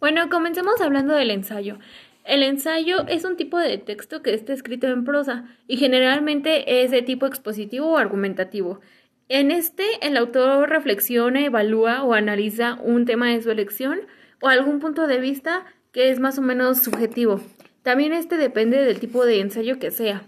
Bueno, comencemos hablando del ensayo. El ensayo es un tipo de texto que está escrito en prosa y generalmente es de tipo expositivo o argumentativo. En este, el autor reflexiona, evalúa o analiza un tema de su elección o algún punto de vista que es más o menos subjetivo. También este depende del tipo de ensayo que sea.